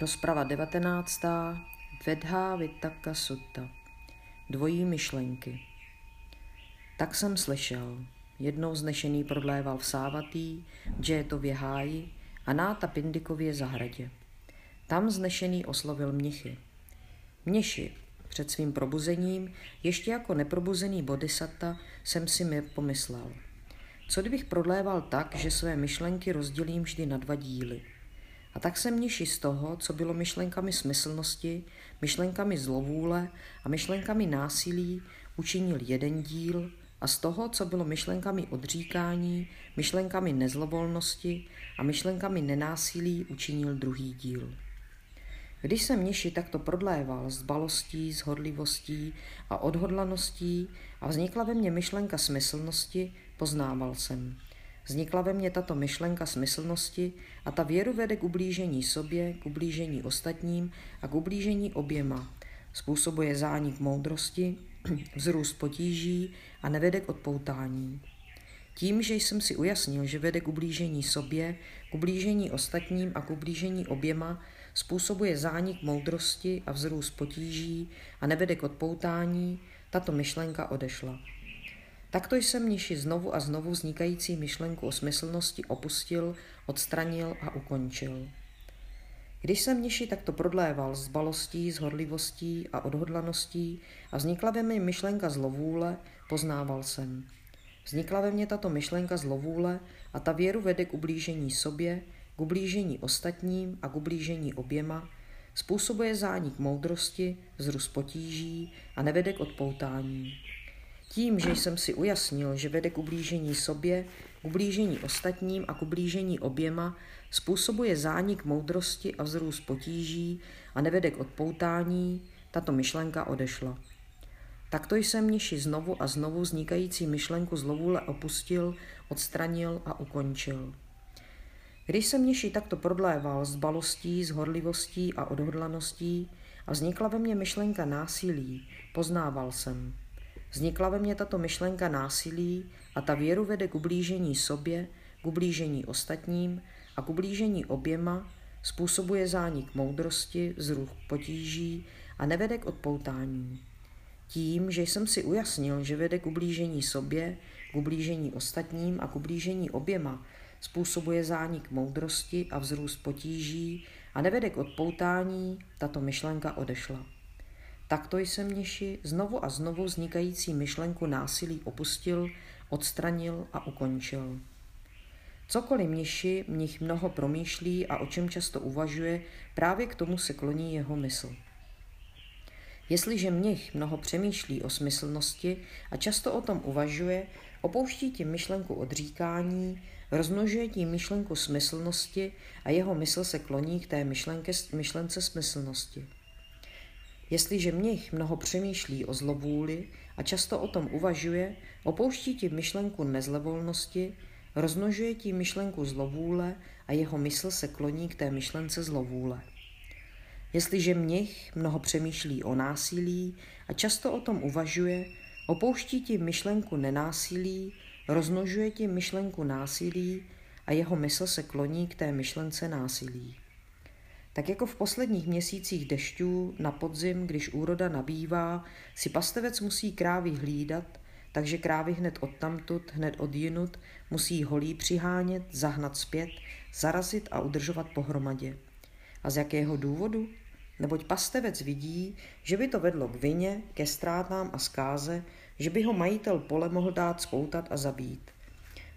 Rozprava 19. Vedha Vitaka Sutta. Dvojí myšlenky. Tak jsem slyšel. Jednou znešený prodléval v Sávatý, Džétově háji a Náta Pindikově zahradě. Tam znešený oslovil mnichy. Mniši, před svým probuzením, ještě jako neprobuzený bodhisatta, jsem si mi pomyslel. Co kdybych prodléval tak, že své myšlenky rozdělím vždy na dva díly – a tak se mniši z toho, co bylo myšlenkami smyslnosti, myšlenkami zlovůle a myšlenkami násilí, učinil jeden díl a z toho, co bylo myšlenkami odříkání, myšlenkami nezlovolnosti a myšlenkami nenásilí, učinil druhý díl. Když se mniši takto prodléval s balostí, s hodlivostí a odhodlaností a vznikla ve mně myšlenka smyslnosti, poznával jsem – Vznikla ve mně tato myšlenka smyslnosti a ta věru vede k ublížení sobě, k ublížení ostatním a k ublížení oběma. Způsobuje zánik moudrosti, vzrůst potíží a nevede k odpoutání. Tím, že jsem si ujasnil, že vede k ublížení sobě, k ublížení ostatním a k ublížení oběma, způsobuje zánik moudrosti a vzrůst potíží a nevede k odpoutání, tato myšlenka odešla. Takto jsem mniši znovu a znovu vznikající myšlenku o smyslnosti opustil, odstranil a ukončil. Když jsem mniši takto prodléval s balostí, s horlivostí a odhodlaností a vznikla ve mně myšlenka zlovůle, poznával jsem. Vznikla ve mně tato myšlenka zlovůle a ta věru vede k ublížení sobě, k ublížení ostatním a k ublížení oběma, způsobuje zánik moudrosti, zrůst potíží a nevede k odpoutání. Tím, že jsem si ujasnil, že vede k ublížení sobě, k ublížení ostatním a k ublížení oběma, způsobuje zánik moudrosti a vzrůst potíží a nevede k odpoutání, tato myšlenka odešla. Takto jsem mniši znovu a znovu vznikající myšlenku zlovůle opustil, odstranil a ukončil. Když jsem mniši takto prodléval s balostí, s horlivostí a odhodlaností a vznikla ve mně myšlenka násilí, poznával jsem – Vznikla ve mně tato myšlenka násilí a ta věru vede k ublížení sobě, k ublížení ostatním a k ublížení oběma, způsobuje zánik moudrosti, zruch potíží a nevede k odpoutání. Tím, že jsem si ujasnil, že vede k ublížení sobě, k ublížení ostatním a k ublížení oběma, způsobuje zánik moudrosti a vzrůst potíží a nevede k odpoutání, tato myšlenka odešla. Takto jsem mniši znovu a znovu vznikající myšlenku násilí opustil, odstranil a ukončil. Cokoliv mniši mnich mnoho promýšlí a o čem často uvažuje, právě k tomu se kloní jeho mysl. Jestliže mnich mnoho přemýšlí o smyslnosti a často o tom uvažuje, opouští tím myšlenku odříkání, rozmnožuje tím myšlenku smyslnosti a jeho mysl se kloní k té myšlence smyslnosti. Jestliže mnich mnoho přemýšlí o zlovůli a často o tom uvažuje, opouští ti myšlenku nezlevolnosti, rozmnožuje ti myšlenku zlovůle a jeho mysl se kloní k té myšlence zlovůle. Jestliže mnich mnoho přemýšlí o násilí a často o tom uvažuje, opouští ti myšlenku nenásilí, rozmnožuje ti myšlenku násilí a jeho mysl se kloní k té myšlence násilí. Tak jako v posledních měsících dešťů na podzim, když úroda nabývá, si pastevec musí krávy hlídat, takže krávy hned odtamtud, hned odjinut, musí holí přihánět, zahnat zpět, zarazit a udržovat pohromadě. A z jakého důvodu? Neboť pastevec vidí, že by to vedlo k vině, ke ztrátám a zkáze, že by ho majitel pole mohl dát spoutat a zabít.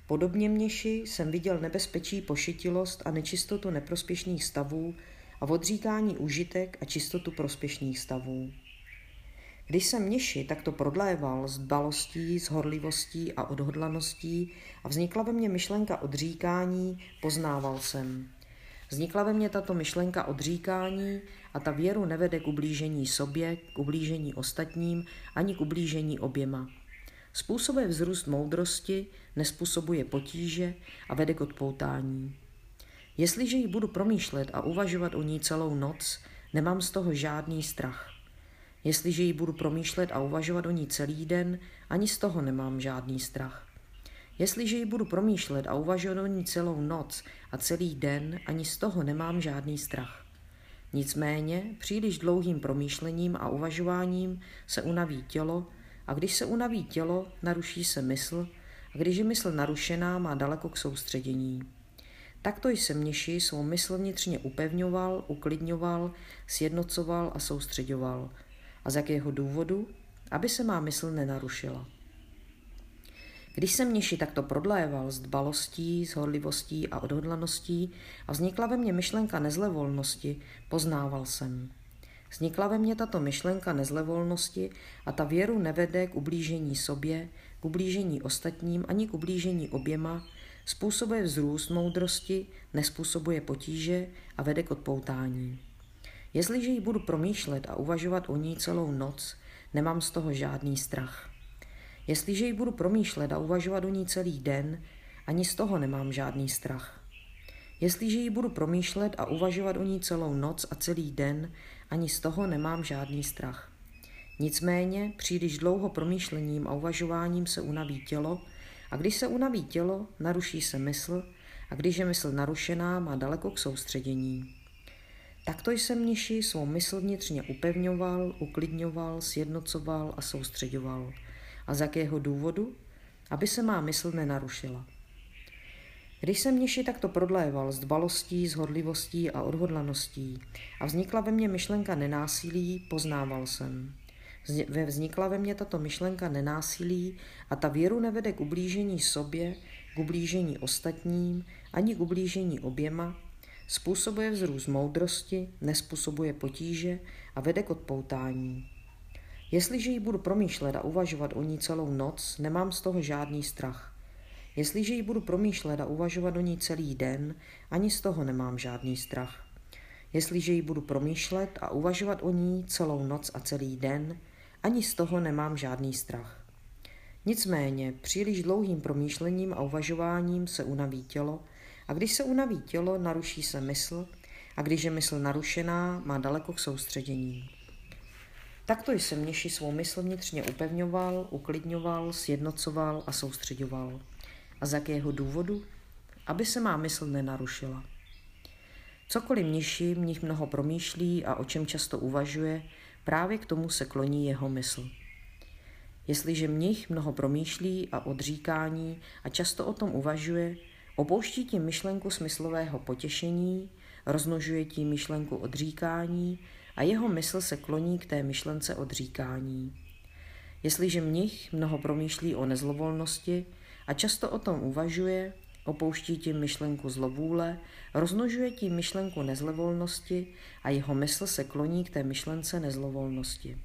Podobně mněši jsem viděl nebezpečí pošitilost a nečistotu neprospěšných stavů, a odříkání užitek a čistotu prospěšných stavů. Když jsem mniši takto prodléval s dbalostí, s horlivostí a odhodlaností a vznikla ve mně myšlenka odříkání, poznával jsem. Vznikla ve mně tato myšlenka odříkání a ta věru nevede k ublížení sobě, k ublížení ostatním ani k ublížení oběma. Způsobuje vzrůst moudrosti, nespůsobuje potíže a vede k odpoutání. Jestliže ji budu promýšlet a uvažovat o ní celou noc, nemám z toho žádný strach. Jestliže ji budu promýšlet a uvažovat o ní celý den, ani z toho nemám žádný strach. Jestliže ji budu promýšlet a uvažovat o ní celou noc a celý den, ani z toho nemám žádný strach. Nicméně příliš dlouhým promýšlením a uvažováním se unaví tělo a když se unaví tělo, naruší se mysl a když je mysl narušená, má daleko k soustředění. Takto jsem mniši svou mysl vnitřně upevňoval, uklidňoval, sjednocoval a soustředoval. A z jakého důvodu? Aby se má mysl nenarušila. Když se mniši takto prodléval s dbalostí, s horlivostí a odhodlaností a vznikla ve mně myšlenka nezlevolnosti, poznával jsem. Vznikla ve mně tato myšlenka nezlevolnosti a ta věru nevede k ublížení sobě, k ublížení ostatním ani k ublížení oběma, způsobuje vzrůst moudrosti, nespůsobuje potíže a vede k odpoutání. Jestliže ji budu promýšlet a uvažovat o ní celou noc, nemám z toho žádný strach. Jestliže ji budu promýšlet a uvažovat o ní celý den, ani z toho nemám žádný strach. Jestliže ji budu promýšlet a uvažovat o ní celou noc a celý den, ani z toho nemám žádný strach. Nicméně příliš dlouho promýšlením a uvažováním se unaví tělo a když se unaví tělo, naruší se mysl a když je mysl narušená, má daleko k soustředění. Takto jsem mniši svou mysl vnitřně upevňoval, uklidňoval, sjednocoval a soustředoval. A z jakého důvodu? Aby se má mysl nenarušila. Když jsem mniši takto prodléval s dbalostí, s hodlivostí a odhodlaností a vznikla ve mně myšlenka nenásilí, poznával jsem. Vznikla ve mně tato myšlenka nenásilí a ta věru nevede k ublížení sobě, k ublížení ostatním, ani k ublížení oběma, způsobuje vzrůst moudrosti, nespůsobuje potíže a vede k odpoutání. Jestliže ji budu promýšlet a uvažovat o ní celou noc, nemám z toho žádný strach. Jestliže ji budu promýšlet a uvažovat o ní celý den, ani z toho nemám žádný strach. Jestliže ji budu promýšlet a uvažovat o ní celou noc a celý den, ani z toho nemám žádný strach. Nicméně příliš dlouhým promýšlením a uvažováním se unaví tělo a když se unaví tělo, naruší se mysl a když je mysl narušená, má daleko k soustředění. Takto jsem mniši svou mysl vnitřně upevňoval, uklidňoval, sjednocoval a soustředoval. A z jakého důvodu? Aby se má mysl nenarušila. Cokoliv mniši mnich mnoho promýšlí a o čem často uvažuje, právě k tomu se kloní jeho mysl. Jestliže mnich mnoho promýšlí a odříkání a často o tom uvažuje, opouští tím myšlenku smyslového potěšení, roznožuje tím myšlenku odříkání a jeho mysl se kloní k té myšlence odříkání. Jestliže mnich mnoho promýšlí o nezlovolnosti a často o tom uvažuje, opouští tím myšlenku zlovůle, roznožuje tím myšlenku nezlovolnosti a jeho mysl se kloní k té myšlence nezlovolnosti.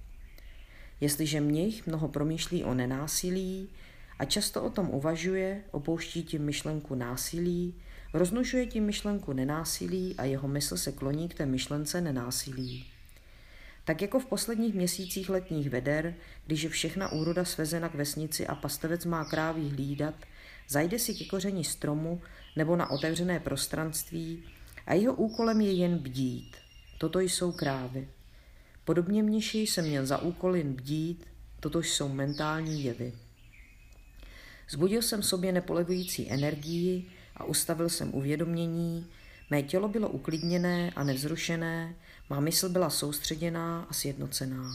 Jestliže mnich mnoho promýšlí o nenásilí a často o tom uvažuje, opouští tím myšlenku násilí, roznožuje tím myšlenku nenásilí a jeho mysl se kloní k té myšlence nenásilí. Tak jako v posledních měsících letních veder, když je všechna úroda svezena k vesnici a pastevec má kráví hlídat, zajde si ke koření stromu nebo na otevřené prostranství a jeho úkolem je jen bdít. Toto jsou krávy. Podobně mniši jsem měl za úkol jen bdít, toto jsou mentální jevy. Zbudil jsem sobě nepolevující energii a ustavil jsem uvědomění, mé tělo bylo uklidněné a nevzrušené, má mysl byla soustředěná a sjednocená.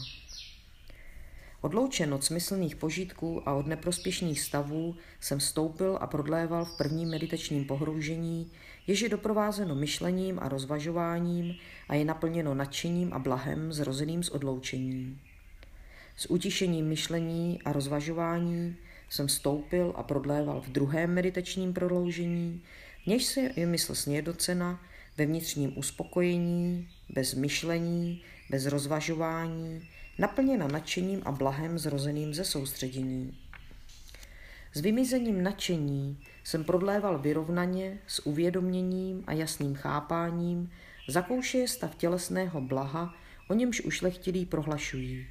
Odloučen od smyslných požitků a od neprospěšných stavů jsem stoupil a prodléval v prvním meditačním pohroužení, jež je doprovázeno myšlením a rozvažováním a je naplněno nadšením a blahem zrozeným z odloučení. S utišením myšlení a rozvažování jsem stoupil a prodléval v druhém meditačním prodloužení, něž se je mysl snědocena ve vnitřním uspokojení, bez myšlení, bez rozvažování, naplněna nadšením a blahem zrozeným ze soustředění. S vymizením nadšení jsem prodléval vyrovnaně s uvědoměním a jasným chápáním, zakoušeje stav tělesného blaha, o němž ušlechtilí prohlašují.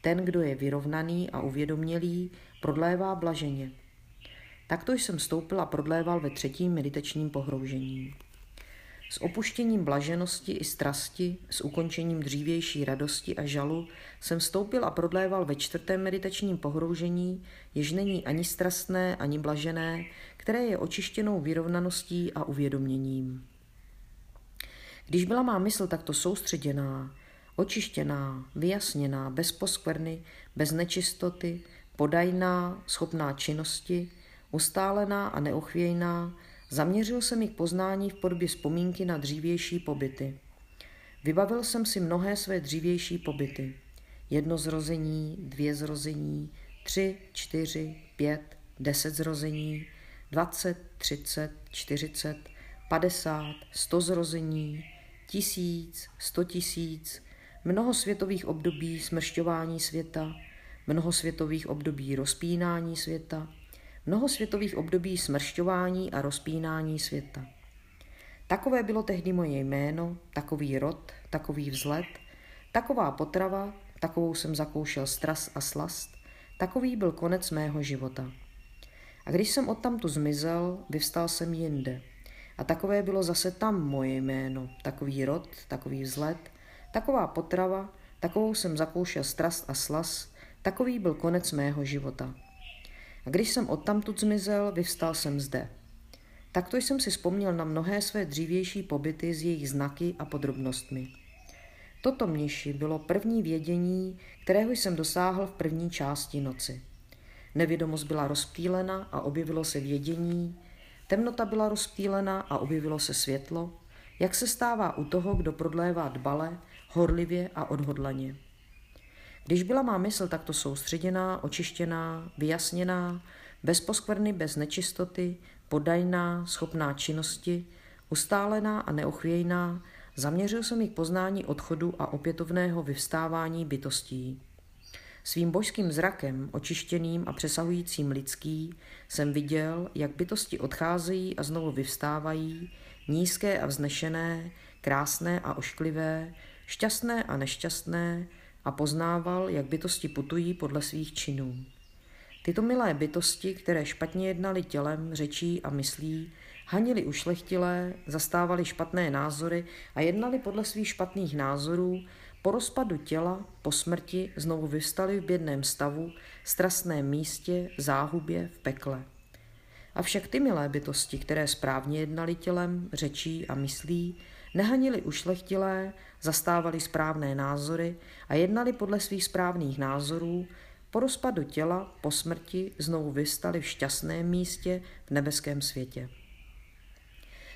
Ten, kdo je vyrovnaný a uvědomělý, prodlévá blaženě. Takto jsem stoupil a prodléval ve třetím meditačním pohroužení. S opuštěním blaženosti i strasti, s ukončením dřívější radosti a žalu jsem vstoupil a prodléval ve čtvrtém meditačním pohroužení, jež není ani strastné, ani blažené, které je očištěnou vyrovnaností a uvědoměním. Když byla má mysl takto soustředěná, očištěná, vyjasněná, bez poskvrny, bez nečistoty, podajná, schopná činnosti, ustálená a neochvějná, zaměřil se mi k poznání v podobě vzpomínky na dřívější pobyty. Vybavil jsem si mnohé své dřívější pobyty. Jedno zrození, dvě zrození, tři, čtyři, pět, deset zrození, dvacet, třicet, čtyřicet, padesát, sto zrození, tisíc, sto tisíc, mnoho světových období smršťování světa, mnoho světových období rozpínání světa, mnoho světových období smršťování a rozpínání světa. Takové bylo tehdy moje jméno, takový rod, takový vzlet, taková potrava, takovou jsem zakoušel stras a slast, takový byl konec mého života. A když jsem odtamtu zmizel, vyvstal jsem jinde. A takové bylo zase tam moje jméno, takový rod, takový vzlet, taková potrava, takovou jsem zakoušel strast a slas, takový byl konec mého života. A když jsem odtamtud zmizel, vyvstal jsem zde. Takto jsem si vzpomněl na mnohé své dřívější pobyty s jejich znaky a podrobnostmi. Toto mniši bylo první vědění, kterého jsem dosáhl v první části noci. Nevědomost byla rozptýlena a objevilo se vědění, temnota byla rozptýlena a objevilo se světlo, jak se stává u toho, kdo prodlévá dbale, horlivě a odhodlaně. Když byla má mysl takto soustředěná, očištěná, vyjasněná, bez poskvrny, bez nečistoty, podajná, schopná činnosti, ustálená a neochvějná, zaměřil jsem ji k poznání odchodu a opětovného vyvstávání bytostí. Svým božským zrakem, očištěným a přesahujícím lidský, jsem viděl, jak bytosti odcházejí a znovu vyvstávají, nízké a vznešené, krásné a ošklivé, šťastné a nešťastné, a poznával, jak bytosti putují podle svých činů. Tyto milé bytosti, které špatně jednali tělem, řečí a myslí, hanili ušlechtilé, zastávali špatné názory a jednali podle svých špatných názorů, po rozpadu těla, po smrti znovu vyvstali v bědném stavu, strastném místě, záhubě, v pekle. Avšak ty milé bytosti, které správně jednali tělem, řečí a myslí, nehanili ušlechtilé, zastávali správné názory a jednali podle svých správných názorů, po rozpadu těla, po smrti znovu vystali v šťastném místě v nebeském světě.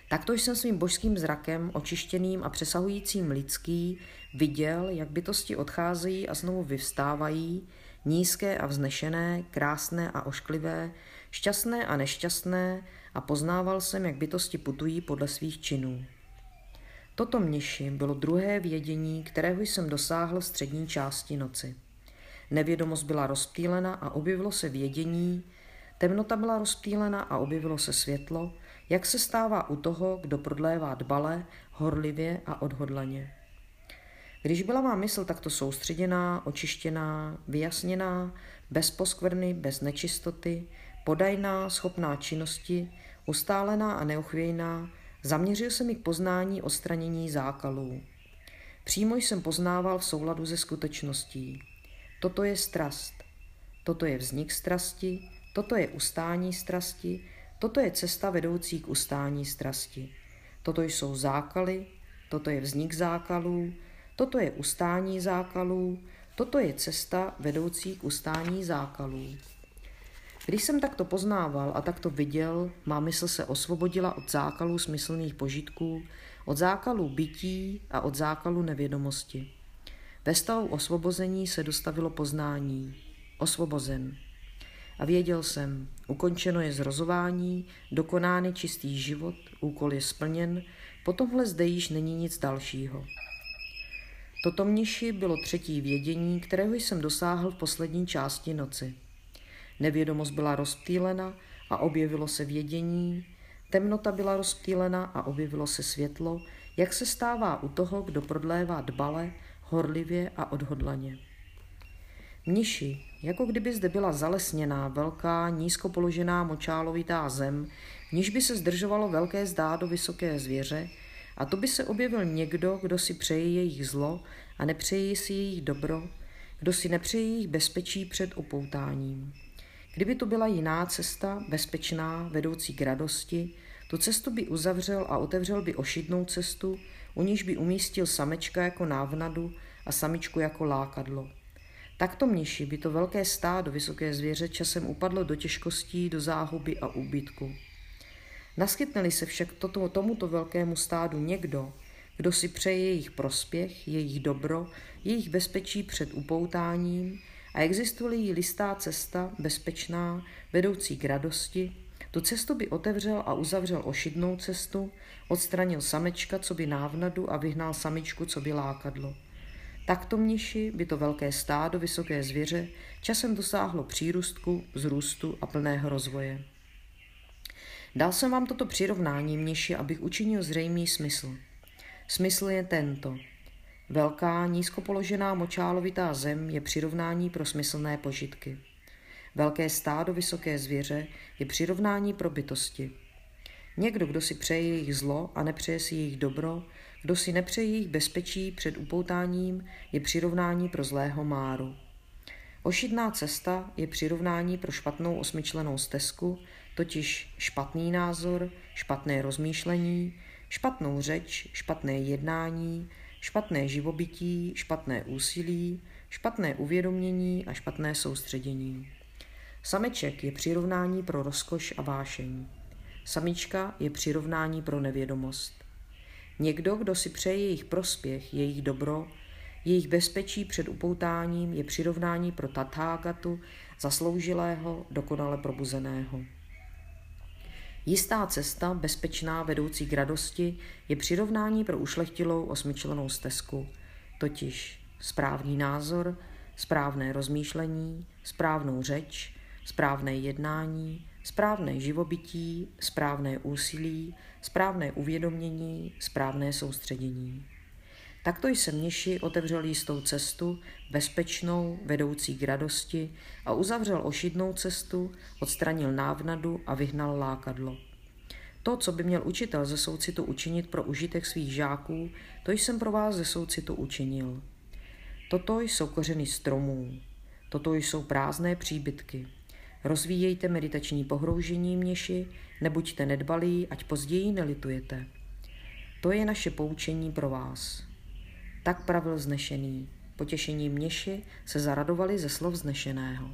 Takto jsem svým božským zrakem, očištěným a přesahujícím lidský, viděl, jak bytosti odcházejí a znovu vyvstávají, nízké a vznešené, krásné a ošklivé, šťastné a nešťastné a poznával jsem, jak bytosti putují podle svých činů. Toto mniši bylo druhé vědění, kterého jsem dosáhl střední části noci. Nevědomost byla rozptýlena a objevilo se vědění, temnota byla rozptýlena a objevilo se světlo, jak se stává u toho, kdo prodlévá dbale, horlivě a odhodlaně. Když byla má mysl takto soustředěná, očištěná, vyjasněná, bez poskvrny, bez nečistoty, podajná, schopná činnosti, ustálená a neochvějná, zaměřil se mi k poznání odstranění zákalů. Přímo jsem poznával v souladu ze skutečností. Toto je strast, toto je vznik strasti, toto je ustání strasti, toto je cesta vedoucí k ustání strasti. Toto jsou zákaly, toto je vznik zákalů, toto je ustání zákalů, toto je cesta vedoucí k ustání zákalů. Když jsem takto poznával a takto viděl, má mysl se osvobodila od zákalů smyslných požitků, od zákalů bytí a od zákalů nevědomosti. Ve stavu osvobození se dostavilo poznání. Osvobozen. A věděl jsem, ukončeno je zrozování, dokonány čistý život, úkol je splněn, po tomhle zde již není nic dalšího. Toto mniši bylo třetí vědění, kterého jsem dosáhl v poslední části noci. Nevědomost byla rozptýlena a objevilo se vědění, temnota byla rozptýlena a objevilo se světlo, jak se stává u toho, kdo prodlévá dbale, horlivě a odhodlaně. Mniši, jako kdyby zde byla zalesněná, velká, nízko položená močálovitá zem, v níž by se zdržovalo velké zdádo vysoké zvěře, a to by se objevil někdo, kdo si přeje jejich zlo a nepřeje si jejich dobro, kdo si nepřeje jejich bezpečí před opoutáním. Kdyby to byla jiná cesta, bezpečná, vedoucí k radosti, tu cestu by uzavřel a otevřel by ošidnou cestu, u níž by umístil samečka jako návnadu a samičku jako lákadlo. Takto mniši by to velké stádo vysoké zvěře časem upadlo do těžkostí, do záhuby a úbytku. Naskytneli se však toto, tomuto velkému stádu někdo, kdo si přeje jejich prospěch, jejich dobro, jejich bezpečí před upoutáním a existuje-li listá cesta, bezpečná, vedoucí k radosti, tu cestu by otevřel a uzavřel ošidnou cestu, odstranil samečka, co by návnadu a vyhnal samičku, co by lákadlo. Takto mniši by to velké stádo vysoké zvěře časem dosáhlo přírůstku, zrůstu a plného rozvoje. Dal jsem vám toto přirovnání mniši, abych učinil zřejmý smysl. Smysl je tento. Velká, nízkopoložená močálovitá zem je přirovnání pro smyslné požitky. Velké stádo vysoké zvěře je přirovnání pro bytosti. Někdo, kdo si přeje jejich zlo a nepřeje si jejich dobro, kdo si nepřeje jejich bezpečí před upoutáním, je přirovnání pro zlého máru. Ošidná cesta je přirovnání pro špatnou osmičlenou stezku, totiž špatný názor, špatné rozmýšlení, špatnou řeč, špatné jednání, špatné živobytí, špatné úsilí, špatné uvědomění a špatné soustředění. Sameček je přirovnání pro rozkoš a vášeň. Samička je přirovnání pro nevědomost. Někdo, kdo si přeje jejich prospěch, jejich dobro, jejich bezpečí před upoutáním je přirovnání pro tatágatu, zasloužilého, dokonale probuzeného. Jistá cesta, bezpečná, vedoucí k radosti, je přirovnání pro ušlechtilou osmičlenou stezku, totiž správný názor, správné rozmýšlení, správnou řeč, správné jednání, správné živobytí, správné úsilí, správné uvědomění, správné soustředění. Takto jsem mniši otevřel jistou cestu, bezpečnou, vedoucí k radosti a uzavřel ošidnou cestu, odstranil návnadu a vyhnal lákadlo. To, co by měl učitel ze soucitu učinit pro užitek svých žáků, to jsem pro vás ze soucitu učinil. Toto jsou kořeny stromů, toto jsou prázdné příbytky. Rozvíjejte meditační pohroužení měši, nebuďte nedbalí, ať později nelitujete. To je naše poučení pro vás. Tak pravil znešený. Potěšení měši se zaradovali ze slov znešeného.